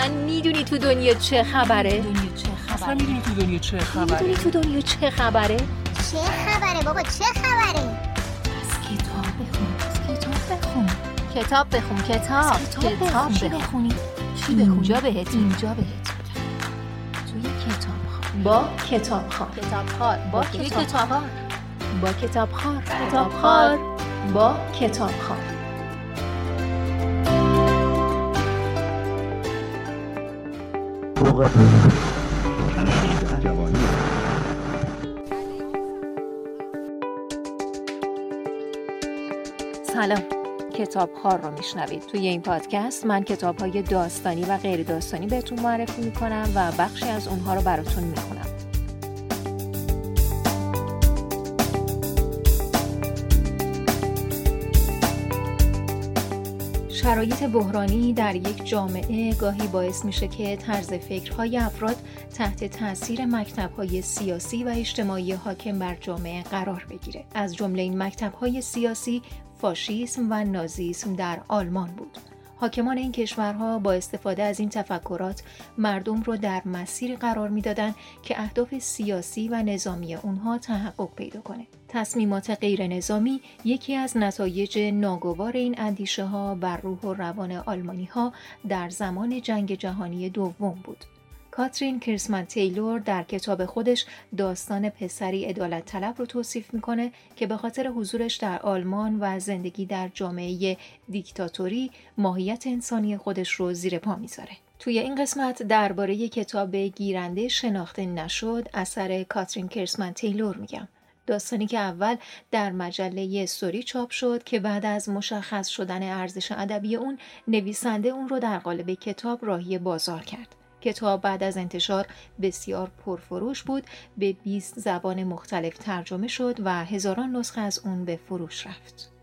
اصلا می‌دونی تو دنیا چه خبره؟ دنیا چه اصلا خبره می‌دونی تو دنیا چه خبره؟ می‌دونی تو دنیا چه خبره؟ چه خبره بابا چه خبره؟ از کتاب بخون از کتاب بخون. کتاب بخون کتاب کتاب بخون. چی بخونی؟ چی بخونی؟ اینجا بهت اینجا بهت توی کتاب خواب. با کتاب خار کتاب خار با کتاب خار با کتاب خار کتاب خار با کتاب خار سلام. کتاب خار رو میشنوید. توی این پادکست من کتاب های داستانی و غیر داستانی بهتون معرفی می‌کنم و بخشی از اونها رو براتون می‌خونم. شرایط بحرانی در یک جامعه گاهی باعث میشه که طرز فکرهای افراد تحت تاثیر مکتبهای سیاسی و اجتماعی حاکم بر جامعه قرار بگیره. از جمله این مکتبهای سیاسی فاشیسم و نازیسم در آلمان بود. حاکمان این کشورها با استفاده از این تفکرات مردم رو در مسیر قرار می‌دادند که اهداف سیاسی و نظامی اونها تحقق پیدا کنه. تصمیمات غیر نظامی یکی از نتایج ناگوار این اندیشه ها بر روح و روان آلمانی ها در زمان جنگ جهانی دوم بود. کاترین کریسمن تیلور در کتاب خودش داستان پسری ادالت طلب رو توصیف می‌کنه که به خاطر حضورش در آلمان و زندگی در جامعه دیکتاتوری ماهیت انسانی خودش رو زیر پا می‌ذاره. توی این قسمت درباره کتاب گیرنده شناخته نشد اثر کاترین کرسمن تیلور میگم. داستانی که اول در مجله استوری چاپ شد که بعد از مشخص شدن ارزش ادبی اون نویسنده اون رو در قالب کتاب راهی بازار کرد. کتاب بعد از انتشار بسیار پرفروش بود به 20 زبان مختلف ترجمه شد و هزاران نسخه از اون به فروش رفت.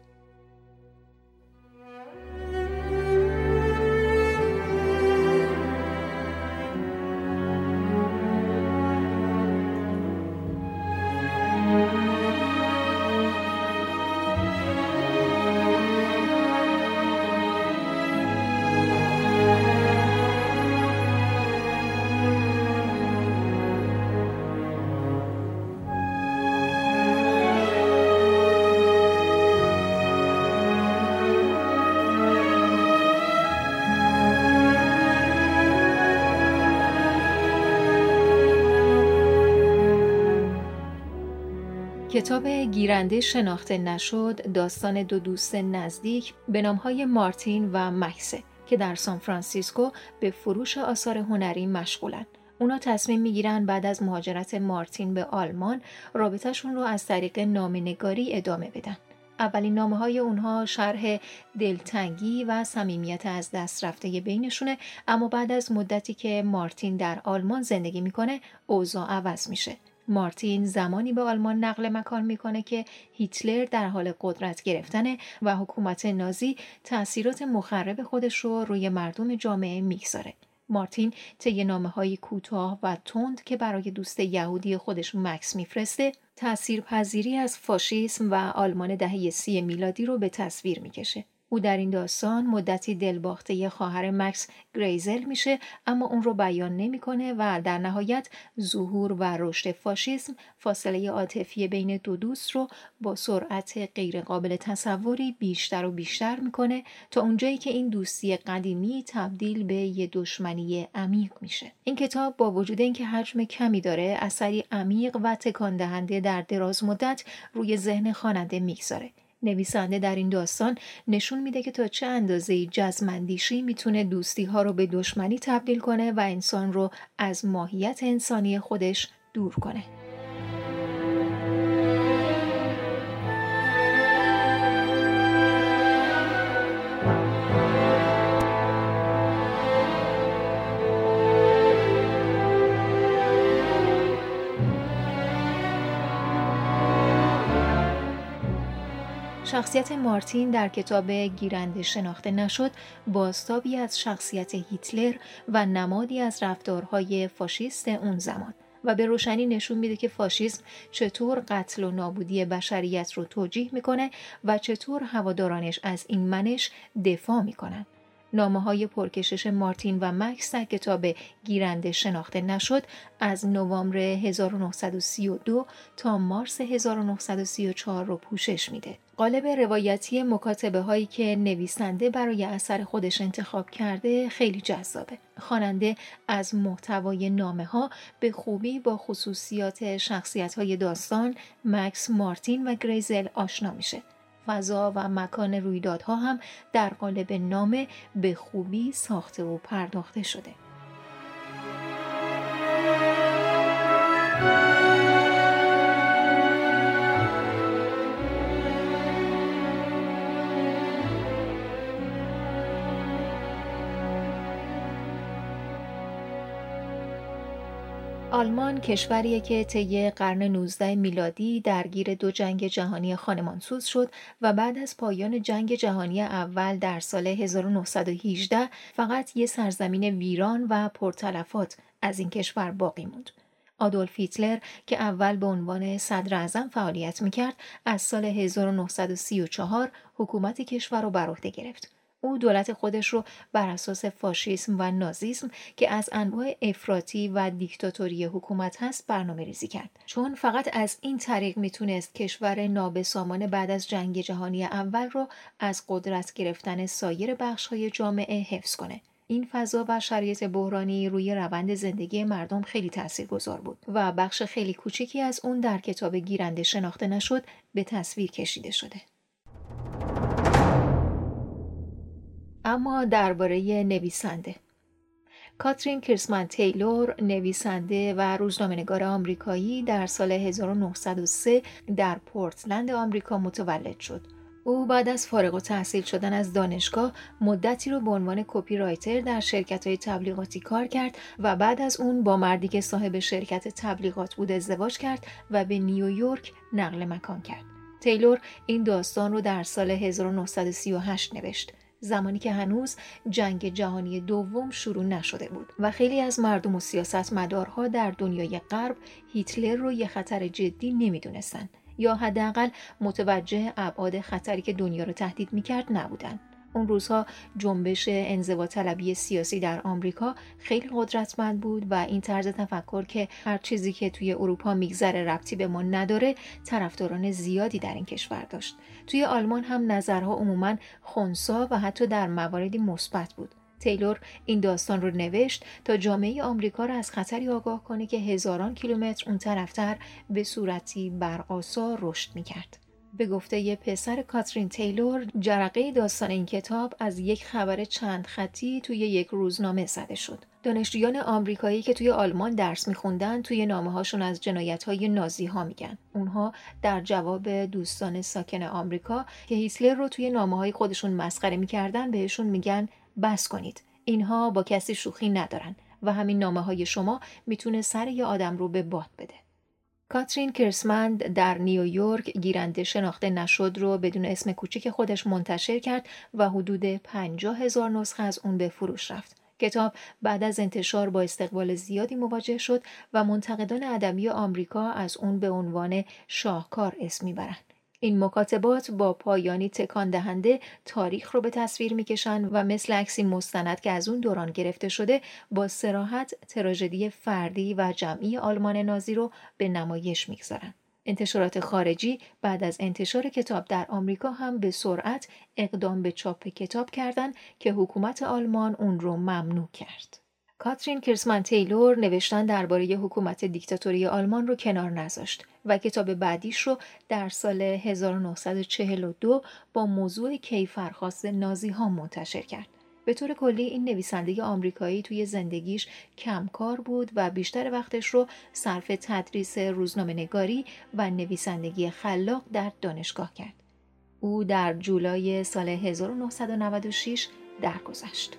کتاب گیرنده شناخته نشد داستان دو دوست نزدیک به نامهای مارتین و مکسه که در سان فرانسیسکو به فروش آثار هنری مشغولن. اونا تصمیم می‌گیرن بعد از مهاجرت مارتین به آلمان رابطهشون رو از طریق نامنگاری ادامه بدن. اولین نامه های اونها شرح دلتنگی و صمیمیت از دست رفته بینشونه اما بعد از مدتی که مارتین در آلمان زندگی می‌کنه اوضاع عوض میشه. مارتین زمانی به آلمان نقل مکان می‌کنه که هیتلر در حال قدرت گرفتنه و حکومت نازی تأثیرات مخرب خودش رو روی مردم جامعه می‌گذاره. مارتین طی نامه های کوتاه و تند که برای دوست یهودی خودش مکس میفرسته تأثیر پذیری از فاشیسم و آلمان دهه سی میلادی رو به تصویر می‌کشه. او در این داستان مدتی دلباخته خواهر مکس گریزل میشه اما اون رو بیان نمی‌کنه و در نهایت ظهور و رشد فاشیسم فاصله عاطفی بین دو دوست رو با سرعت غیرقابل تصوری بیشتر و بیشتر می‌کنه تا اونجایی که این دوستی قدیمی تبدیل به یه دشمنی عمیق میشه. این کتاب با وجود اینکه حجم کمی داره اثری عمیق و تکان دهنده در دراز مدت روی ذهن خواننده می‌گذاره. نویسنده در این داستان نشون میده که تا چه اندازه جزمندیشی می‌تونه دوستی ها رو به دشمنی تبدیل کنه و انسان رو از ماهیت انسانی خودش دور کنه. شخصیت مارتین در کتاب گیرنده شناخته نشد بازتابی از شخصیت هیتلر و نمادی از رفتارهای فاشیست اون زمان و به روشنی نشون میده که فاشیسم چطور قتل و نابودی بشریت رو توجیه می‌کنه و چطور هوادارانش از این منش دفاع می‌کنن. نامه های پرکشش مارتین و مکس در کتاب گیرنده شناخته نشد از نوامبر 1932 تا مارس 1934 رو پوشش میده. قالب روایتی مکاتبه هایی که نویسنده برای اثر خودش انتخاب کرده خیلی جذابه. خواننده از محتوای نامه ها به خوبی با خصوصیات شخصیت های داستان مکس مارتین و گریزل آشنا میشه. فضا و مکان رویدادها هم در قالب نامه به خوبی ساخته و پرداخته شده. آلمان کشوریه که طی قرن 19 میلادی درگیر دو جنگ جهانی خانمانسوز شد و بعد از پایان جنگ جهانی اول در سال 1918 فقط یه سرزمین ویران و پرتلفات از این کشور باقی موند. آدولف هیتلر که اول به عنوان صدر اعظم فعالیت می‌کرد از سال 1934 حکومت کشور رو بر عهده گرفت. او دولت خودش رو بر اساس فاشیسم و نازیسم که از انواع افراطی و دیکتاتوری حکومت هست برنامه ریزی کرد چون فقط از این طریق می‌تونست کشور نابسامان بعد از جنگ جهانی اول رو از قدرت گرفتن سایر بخش های جامعه حفظ کنه این فضا و شرایط بحرانی روی روند زندگی مردم خیلی تأثیر گذار بود و بخش خیلی کوچکی از اون در کتاب گیرنده شناخته نشد به تصویر کشیده شده. اما درباره نویسنده کاترین کریسمن تیلور نویسنده و روزنامه‌نگار آمریکایی در سال 1903 در پورتلند آمریکا متولد شد. او بعد از فارغ و تحصیل شدن از دانشگاه مدتی رو به عنوان کپی رایتر در شرکت های تبلیغاتی کار کرد و بعد از اون با مردی که صاحب شرکت تبلیغات بود ازدواج کرد و به نیویورک نقل مکان کرد. تیلور این داستان رو در سال 1938 نوشت. زمانی که هنوز جنگ جهانی دوم شروع نشده بود و خیلی از مردم و سیاستمدارها در دنیای غرب هیتلر رو یه خطر جدی نمی‌دونستند یا حداقل متوجه ابعاد خطری که دنیا رو تهدید می‌کرد نبودند اون روزها جنبش انزوا طلبی سیاسی در آمریکا خیلی قدرتمند بود و این طرز تفکر که هر چیزی که توی اروپا میگذره ربطی به ما نداره طرفداران زیادی در این کشور داشت توی آلمان هم نظرها عموما خونسا و حتی در مواردی مثبت بود تیلور این داستان رو نوشت تا جامعه آمریکا را از خطری آگاه کنه که هزاران کیلومتر اون طرفتر به صورتی برقاسا رشد می‌کرد. به گفته یه پسر کاترین تیلور جرقه داستان این کتاب از یک خبر چند خطی توی یک روزنامه زده شد. دانشجویان آمریکایی که توی آلمان درس میخوندن توی نامه هاشون از جنایت های نازی ها میگن. اونها در جواب دوستان ساکن آمریکا که هیتلر رو توی نامه های خودشون مسخره می‌کردن بهشون میگن بس کنید. اینها با کسی شوخی ندارن و همین نامه های شما می‌تونه سر یه آدم رو به باد بده. کاترین کرسمند در نیویورک گیرنده شناخته نشد رو بدون اسم کوچیک خودش منتشر کرد و حدود 50 هزار نسخه از اون به فروش رفت. کتاب بعد از انتشار با استقبال زیادی مواجه شد و منتقدان ادبی آمریکا از اون به عنوان شاهکار اسم می‌برند. این مکاتبات با پایانی تکان دهنده تاریخ رو به تصویر می‌کشند و مثل عکسی مستند که از اون دوران گرفته شده با سراحت تراژدی فردی و جمعی آلمان نازی رو به نمایش می‌گذارند. انتشارات خارجی بعد از انتشار کتاب در آمریکا هم به سرعت اقدام به چاپ کتاب کردند که حکومت آلمان اون رو ممنوع کرد. کاترین کرسمن تیلور نوشتن درباره حکومت دیکتاتوری آلمان رو کنار نذاشت و کتاب بعدیش رو در سال 1942 با موضوع کیفرخواست نازی ها منتشر کرد. به طور کلی این نویسنده آمریکایی توی زندگیش کمکار بود و بیشتر وقتش رو صرف تدریس روزنامه نگاری و نویسندگی خلاق در دانشگاه کرد. او در جولای سال 1996 درگذشت.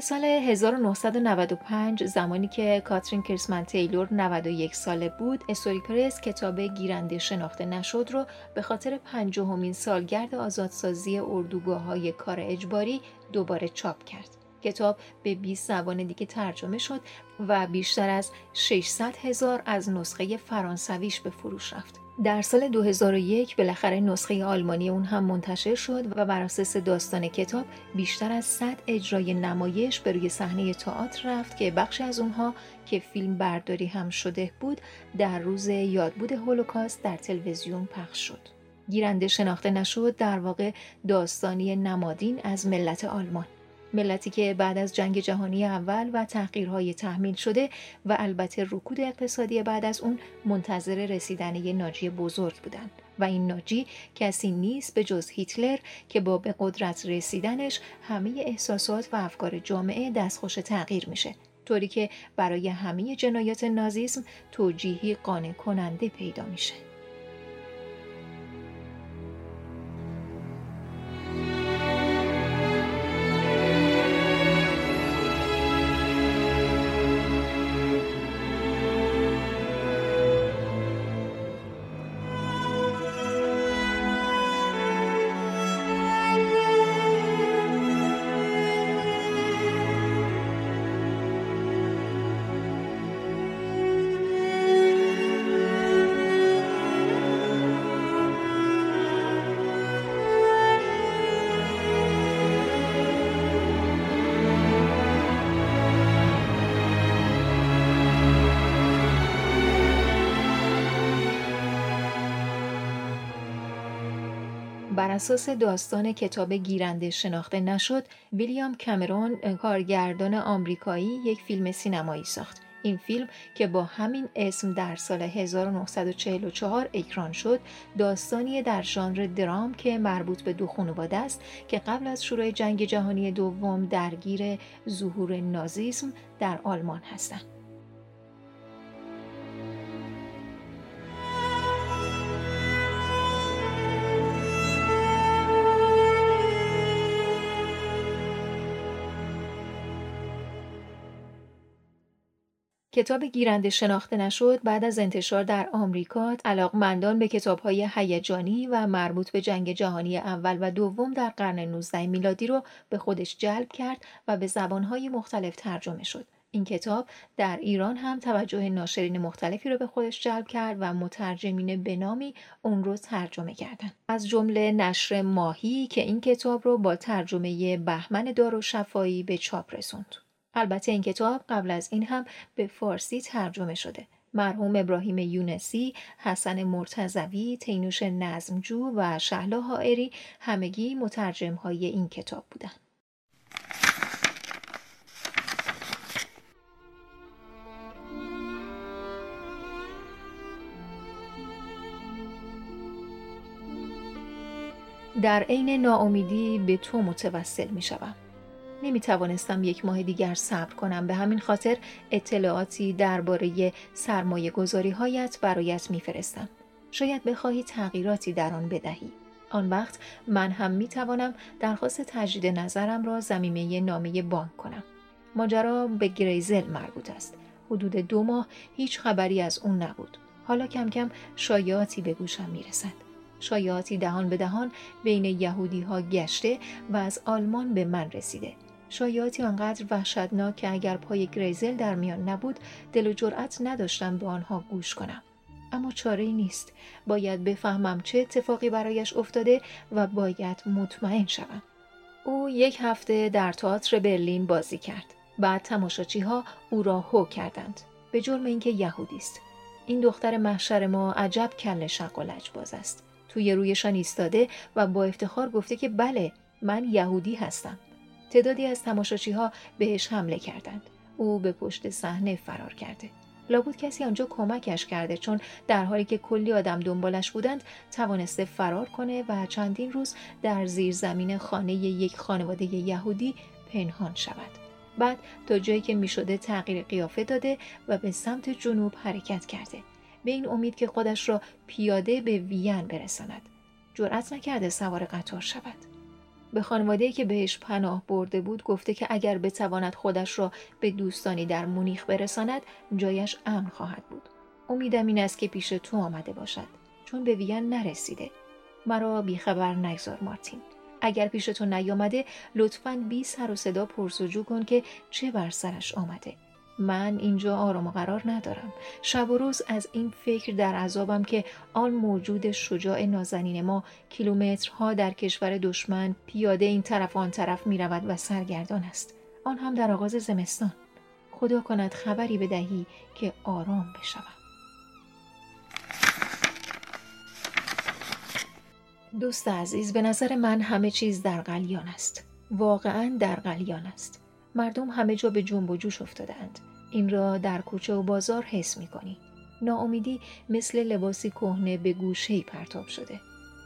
سال 1995 زمانی که کاترین کریسمن تیلور 91 ساله بود استوری پرس کتاب گیرنده شناخته نشد رو به خاطر پنجاهمین سالگرد آزادسازی اردوگاه های کار اجباری دوباره چاپ کرد کتاب به 20 زبان دیگه ترجمه شد و بیشتر از 600 هزار از نسخه فرانسویش به فروش رفت. در سال 2001 بالاخره نسخه آلمانی اون هم منتشر شد و بر اساس داستان کتاب بیشتر از 100 اجرای نمایش به روی صحنه تئاتر رفت که بخشی از اونها که فیلم برداری هم شده بود در روز یادبود هولوکاست در تلویزیون پخش شد. گیرنده شناخته نشد در واقع داستانی نمادین از ملت آلمان ملتی که بعد از جنگ جهانی اول و تحقیرهای تحمیل شده و البته رکود اقتصادی بعد از اون منتظر رسیدن یه ناجی بزرگ بودند و این ناجی کسی نیست به جز هیتلر که با به قدرت رسیدنش همه احساسات و افکار جامعه دستخوش تغییر میشه. طوری که برای همه جنایات نازیسم توجیهی قانع کننده پیدا میشه. بر اساس داستان کتاب گیرنده شناخته نشد ویلیام کامرون کارگردان آمریکایی یک فیلم سینمایی ساخت. این فیلم که با همین اسم در سال 1944 اکران شد داستانی در ژانر درام که مربوط به دو خانواده است که قبل از شروع جنگ جهانی دوم درگیر ظهور نازیسم در آلمان هستند. کتاب گیرنده شناخته نشد بعد از انتشار در آمریکا علاقمندان به کتابهای هیجانی و مربوط به جنگ جهانی اول و دوم در قرن 19 میلادی رو به خودش جلب کرد و به زبانهای مختلف ترجمه شد. این کتاب در ایران هم توجه ناشرین مختلفی رو به خودش جلب کرد و مترجمین به نامی اون رو ترجمه کردند. از جمله نشر ماهی که این کتاب رو با ترجمه بهمن دار شفایی به چاپ رسوند. البته این کتاب قبل از این هم به فارسی ترجمه شده. مرحوم ابراهیم یونسی، حسن مرتزوی، تینوش نظمجو و شهلا حائری همگی مترجم های این کتاب بودند. در عین ناامیدی به تو متوسل می شوم. نمی توانستم یک ماه دیگر صبر کنم به همین خاطر اطلاعاتی درباره سرمایه گذاری هایت برایت میفرستم. شاید بخواهی تغییراتی در آن بدهی. آن وقت من هم می توانم درخواست تجدید نظرم را زمینه نامه بانک کنم. ماجرا به گریزل مربوط است. حدود دو ماه هیچ خبری از اون نبود. حالا کم کم شایعاتی به گوشم می رسد. شایعاتی دهان به دهان بین یهودی ها گشته و از آلمان به من رسیده. شایعاتی آنقدر وحشتناک که اگر پای گریزل در میان نبود دل و جرأت نداشتم به آنها گوش کنم. اما چاره ای نیست. باید بفهمم چه اتفاقی برایش افتاده و باید مطمئن شوم. او یک هفته در تئاتر برلین بازی کرد. بعد تماشاچی ها او را هو کردند. به جرم اینکه یهودی است. این دختر محشر ما عجب کل شق و باز است. توی رویشان ایستاده و با افتخار گفته که بله من یهودی هستم. تعدادی از تماشاچی ها بهش حمله کردند. او به پشت صحنه فرار کرده. لابد کسی آنجا کمکش کرده چون در حالی که کلی آدم دنبالش بودند توانسته فرار کنه و چندین روز در زیر زمین خانه یک خانواده یهودی پنهان شود. بعد تا جایی که می‌شده تغییر قیافه داده و به سمت جنوب حرکت کرده. به این امید که خودش را پیاده به وین برساند. جرأت نکرده سوار قطار شود. به خانواده که بهش پناه برده بود گفته که اگر بتواند خودش را به دوستانی در مونیخ برساند جایش امن خواهد بود. امیدم این است که پیش تو آمده باشد. چون به وین نرسیده. مرا بیخبر نگذار مارتین. اگر پیش تو نیامده لطفا بی سر و صدا پرسجو کن که چه بر سرش آمده. من اینجا آرام و قرار ندارم. شب و روز از این فکر در عذابم که آن موجود شجاع نازنین ما کیلومترها در کشور دشمن پیاده این طرف آن طرف می رود و سرگردان است. آن هم در آغاز زمستان. خدا کند خبری بدهی که آرام بشوم. دوست عزیز به نظر من همه چیز در قلیان است. واقعا در قلیان است. مردم همه جا به جنب و جوش افتادند این را در کوچه و بازار حس می کنی. ناامیدی مثل لباسی کهنه به گوشه پرتاب شده.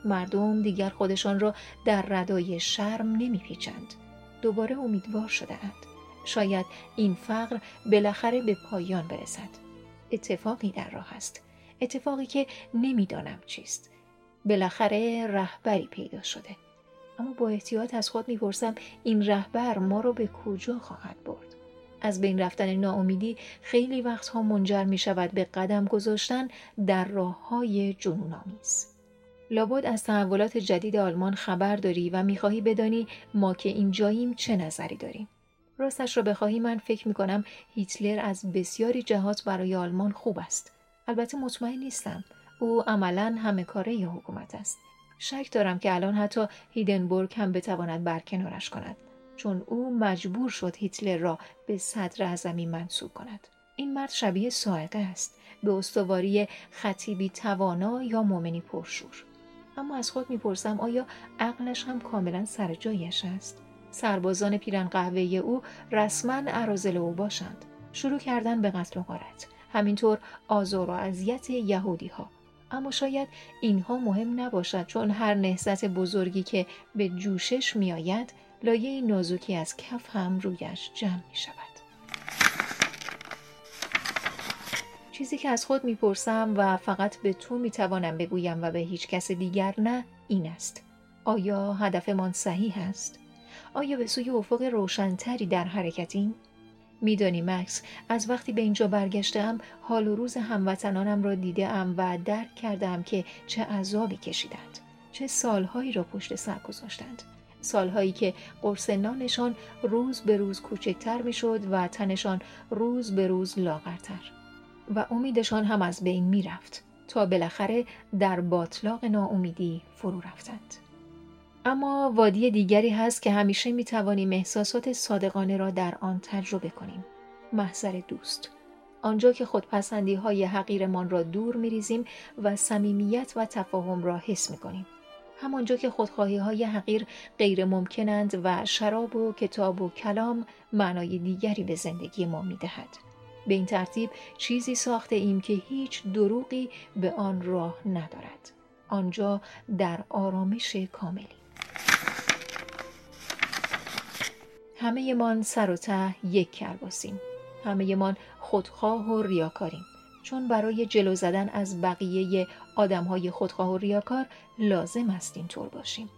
مردم دیگر خودشان را در ردای شرم نمی پیچند. دوباره امیدوار شده اند. شاید این فقر بالاخره به پایان برسد. اتفاقی در راه است. اتفاقی که نمی‌دانم چیست. بالاخره رهبری پیدا شده. اما با احتیاط از خود می‌پرسم این رهبر ما را به کجا خواهد برد؟ از بین رفتن ناامیدی خیلی وقتها منجر می شود به قدم گذاشتن در راه های جنون آمیز. لابد از تحولات جدید آلمان خبر داری و می‌خواهی بدانی ما که اینجاییم چه نظری داریم. راستش را بخواهی من فکر می کنم هیتلر از بسیاری جهات برای آلمان خوب است. البته مطمئن نیستم. او عملا همه کاره ی حکومت است. شک دارم که الان حتی هیدنبورگ هم بتواند برکنارش کند. چون او مجبور شد هیتلر را به صدر اعظمی منصوب کند. این مرد شبیه سائقه است به استواری خطیبی توانا یا مؤمنی پرشور. اما از خود می‌پرسم آیا عقلش هم کاملا سر جایش است؟ سربازان پیرن قهوه او رسما عرازل او باشند. شروع کردن به قتل و غارت. همینطور آزار و اذیت یهودی ها اما شاید اینها مهم نباشد چون هر نهضت بزرگی که به جوشش میآید لایه نازکی از کف هم رویش جمع می شود. چیزی که از خود می‌پرسم و فقط به تو می‌توانم بگویم و به هیچ کس دیگر نه این است. آیا هدفمان صحیح است؟ آیا به سوی افق روشنتری در حرکتیم؟ میدانی مکس. از وقتی به اینجا برگشتم حال و روز هموطنانم را دیدم و درک کردم که چه عذابی کشیدند. چه سالهایی را پشت سر گذاشتند. سالهایی که قرص نانشان روز به روز کوچکتر می‌شد و تنشان روز به روز لاغرتر. و امیدشان هم از بین می‌رفت. تا بالاخره در باطلاق ناامیدی فرو رفتند. اما وادی دیگری هست که همیشه می توانیم احساسات صادقانه را در آن تجربه کنیم محضر دوست آنجا که خودپسندی های حقیرمان را دور می ریزیم و صمیمیت و تفاهم را حس می کنیم همانجا که خودخواهی های حقیر غیر ممکنند و شراب و کتاب و کلام معنای دیگری به زندگی ما می دهد. به این ترتیب چیزی ساخته ایم که هیچ دروغی به آن راه ندارد. آنجا در آرامش کاملی. همه من سر و ته یک کرباسیم. همه من خودخواه و ریاکاریم. چون برای جلو زدن از بقیه آدم های خودخواه و ریاکار لازم است اینطور باشیم.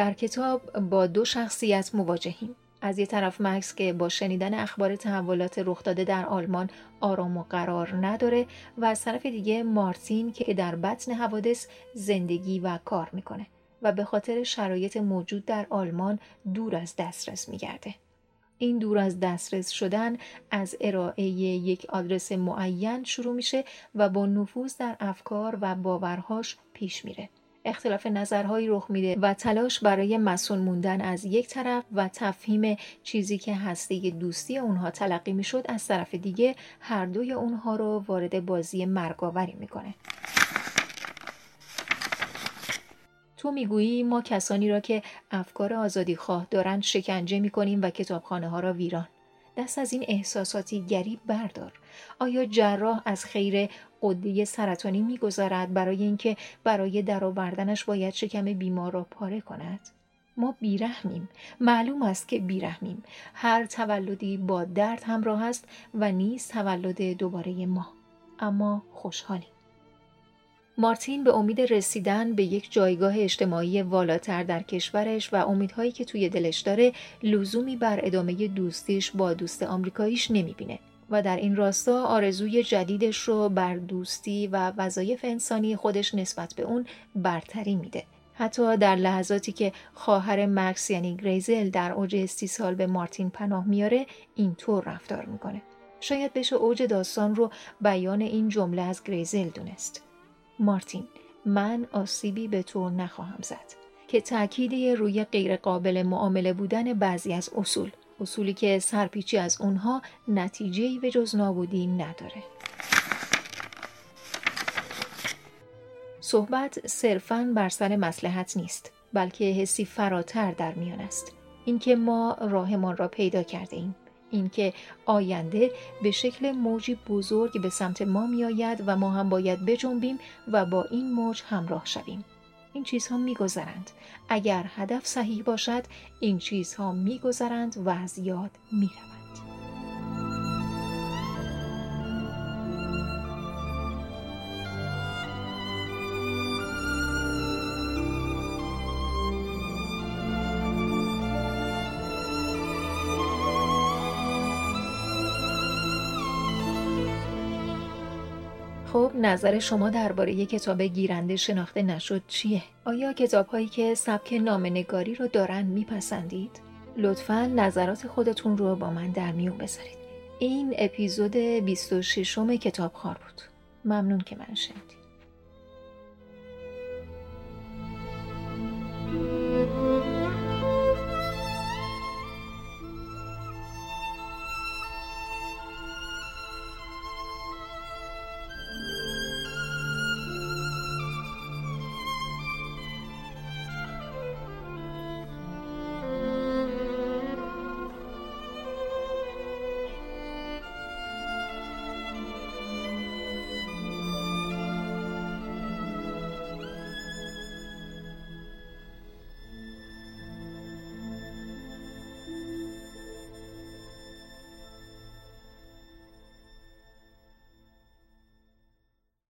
در کتاب با دو شخصیت مواجهیم. از یه طرف مکس که با شنیدن اخبار تحولات رخ داده در آلمان آرام و قرار نداره و از طرف دیگه مارتین که در بطن حوادث زندگی و کار می‌کنه و به خاطر شرایط موجود در آلمان دور از دسترس میگرده. این دور از دسترس شدن از ارائه یک آدرس معین شروع میشه و با نفوذ در افکار و باورهاش پیش میره. اختلاف نظرهایی رخ میده و تلاش برای مسون موندن از یک طرف و تفهیم چیزی که هسته دوستی اونها تلقی می‌شد از طرف دیگه هر دوی اونها رو وارد بازی مرگاوری می‌کنه. تو می‌گویی ما کسانی را که افکار آزادی خواه دارند شکنجه می‌کنیم و کتابخانه ها را ویران. دست از این احساساتی گریب بردار. آیا جراح از خیر قده سرطانی میگذرد برای اینکه برای درآوردنش باید شکم بیمار را پاره کند؟ ما بیرحمیم. معلوم است که بیرحمیم. هر تولدی با درد همراه است و نیز تولد دوباره ما. اما خوشحالیم. مارتین به امید رسیدن به یک جایگاه اجتماعی والاتر در کشورش و امیدهایی که توی دلش داره لزومی بر ادامه دوستیش با دوست آمریکاییش نمی‌بینه و در این راستا آرزوی جدیدش رو بر دوستی و وظایف انسانی خودش نسبت به اون برتری میده. حتی در لحظاتی که خواهر مکس یعنی گریزل در اوج سال به مارتین پناه میاره اینطور رفتار می‌کنه. شاید بشه اوج داستان رو بیان این جمله از گریزل دونست. مارتین من آسیبی به تو نخواهم زد که تأکیدی روی غیرقابل معامله بودن بعضی از اصول اصولی که سرپیچی از اونها نتیجهی به جز نابودی نداره. صحبت صرفاً بر سر مسلحت نیست بلکه حسی فراتر در میان است. اینکه ما راهمان را پیدا کرده ایم. اینکه آینده به شکل موجی بزرگ به سمت ما میآید و ما هم باید بجنبیم و با این موج همراه شویم. این چیزها میگذرند. اگر هدف صحیح باشد این چیزها میگذرند و از یاد می‌روند. خب نظر شما درباره کتاب گیرنده شناخته نشد چیه؟ آیا کتاب هایی که سبک نامنگاری رو دارن میپسندید؟ لطفا نظرات خودتون رو با من در میون بذارید. این اپیزود 26 کتاب خار بود. ممنون که من شنیدید.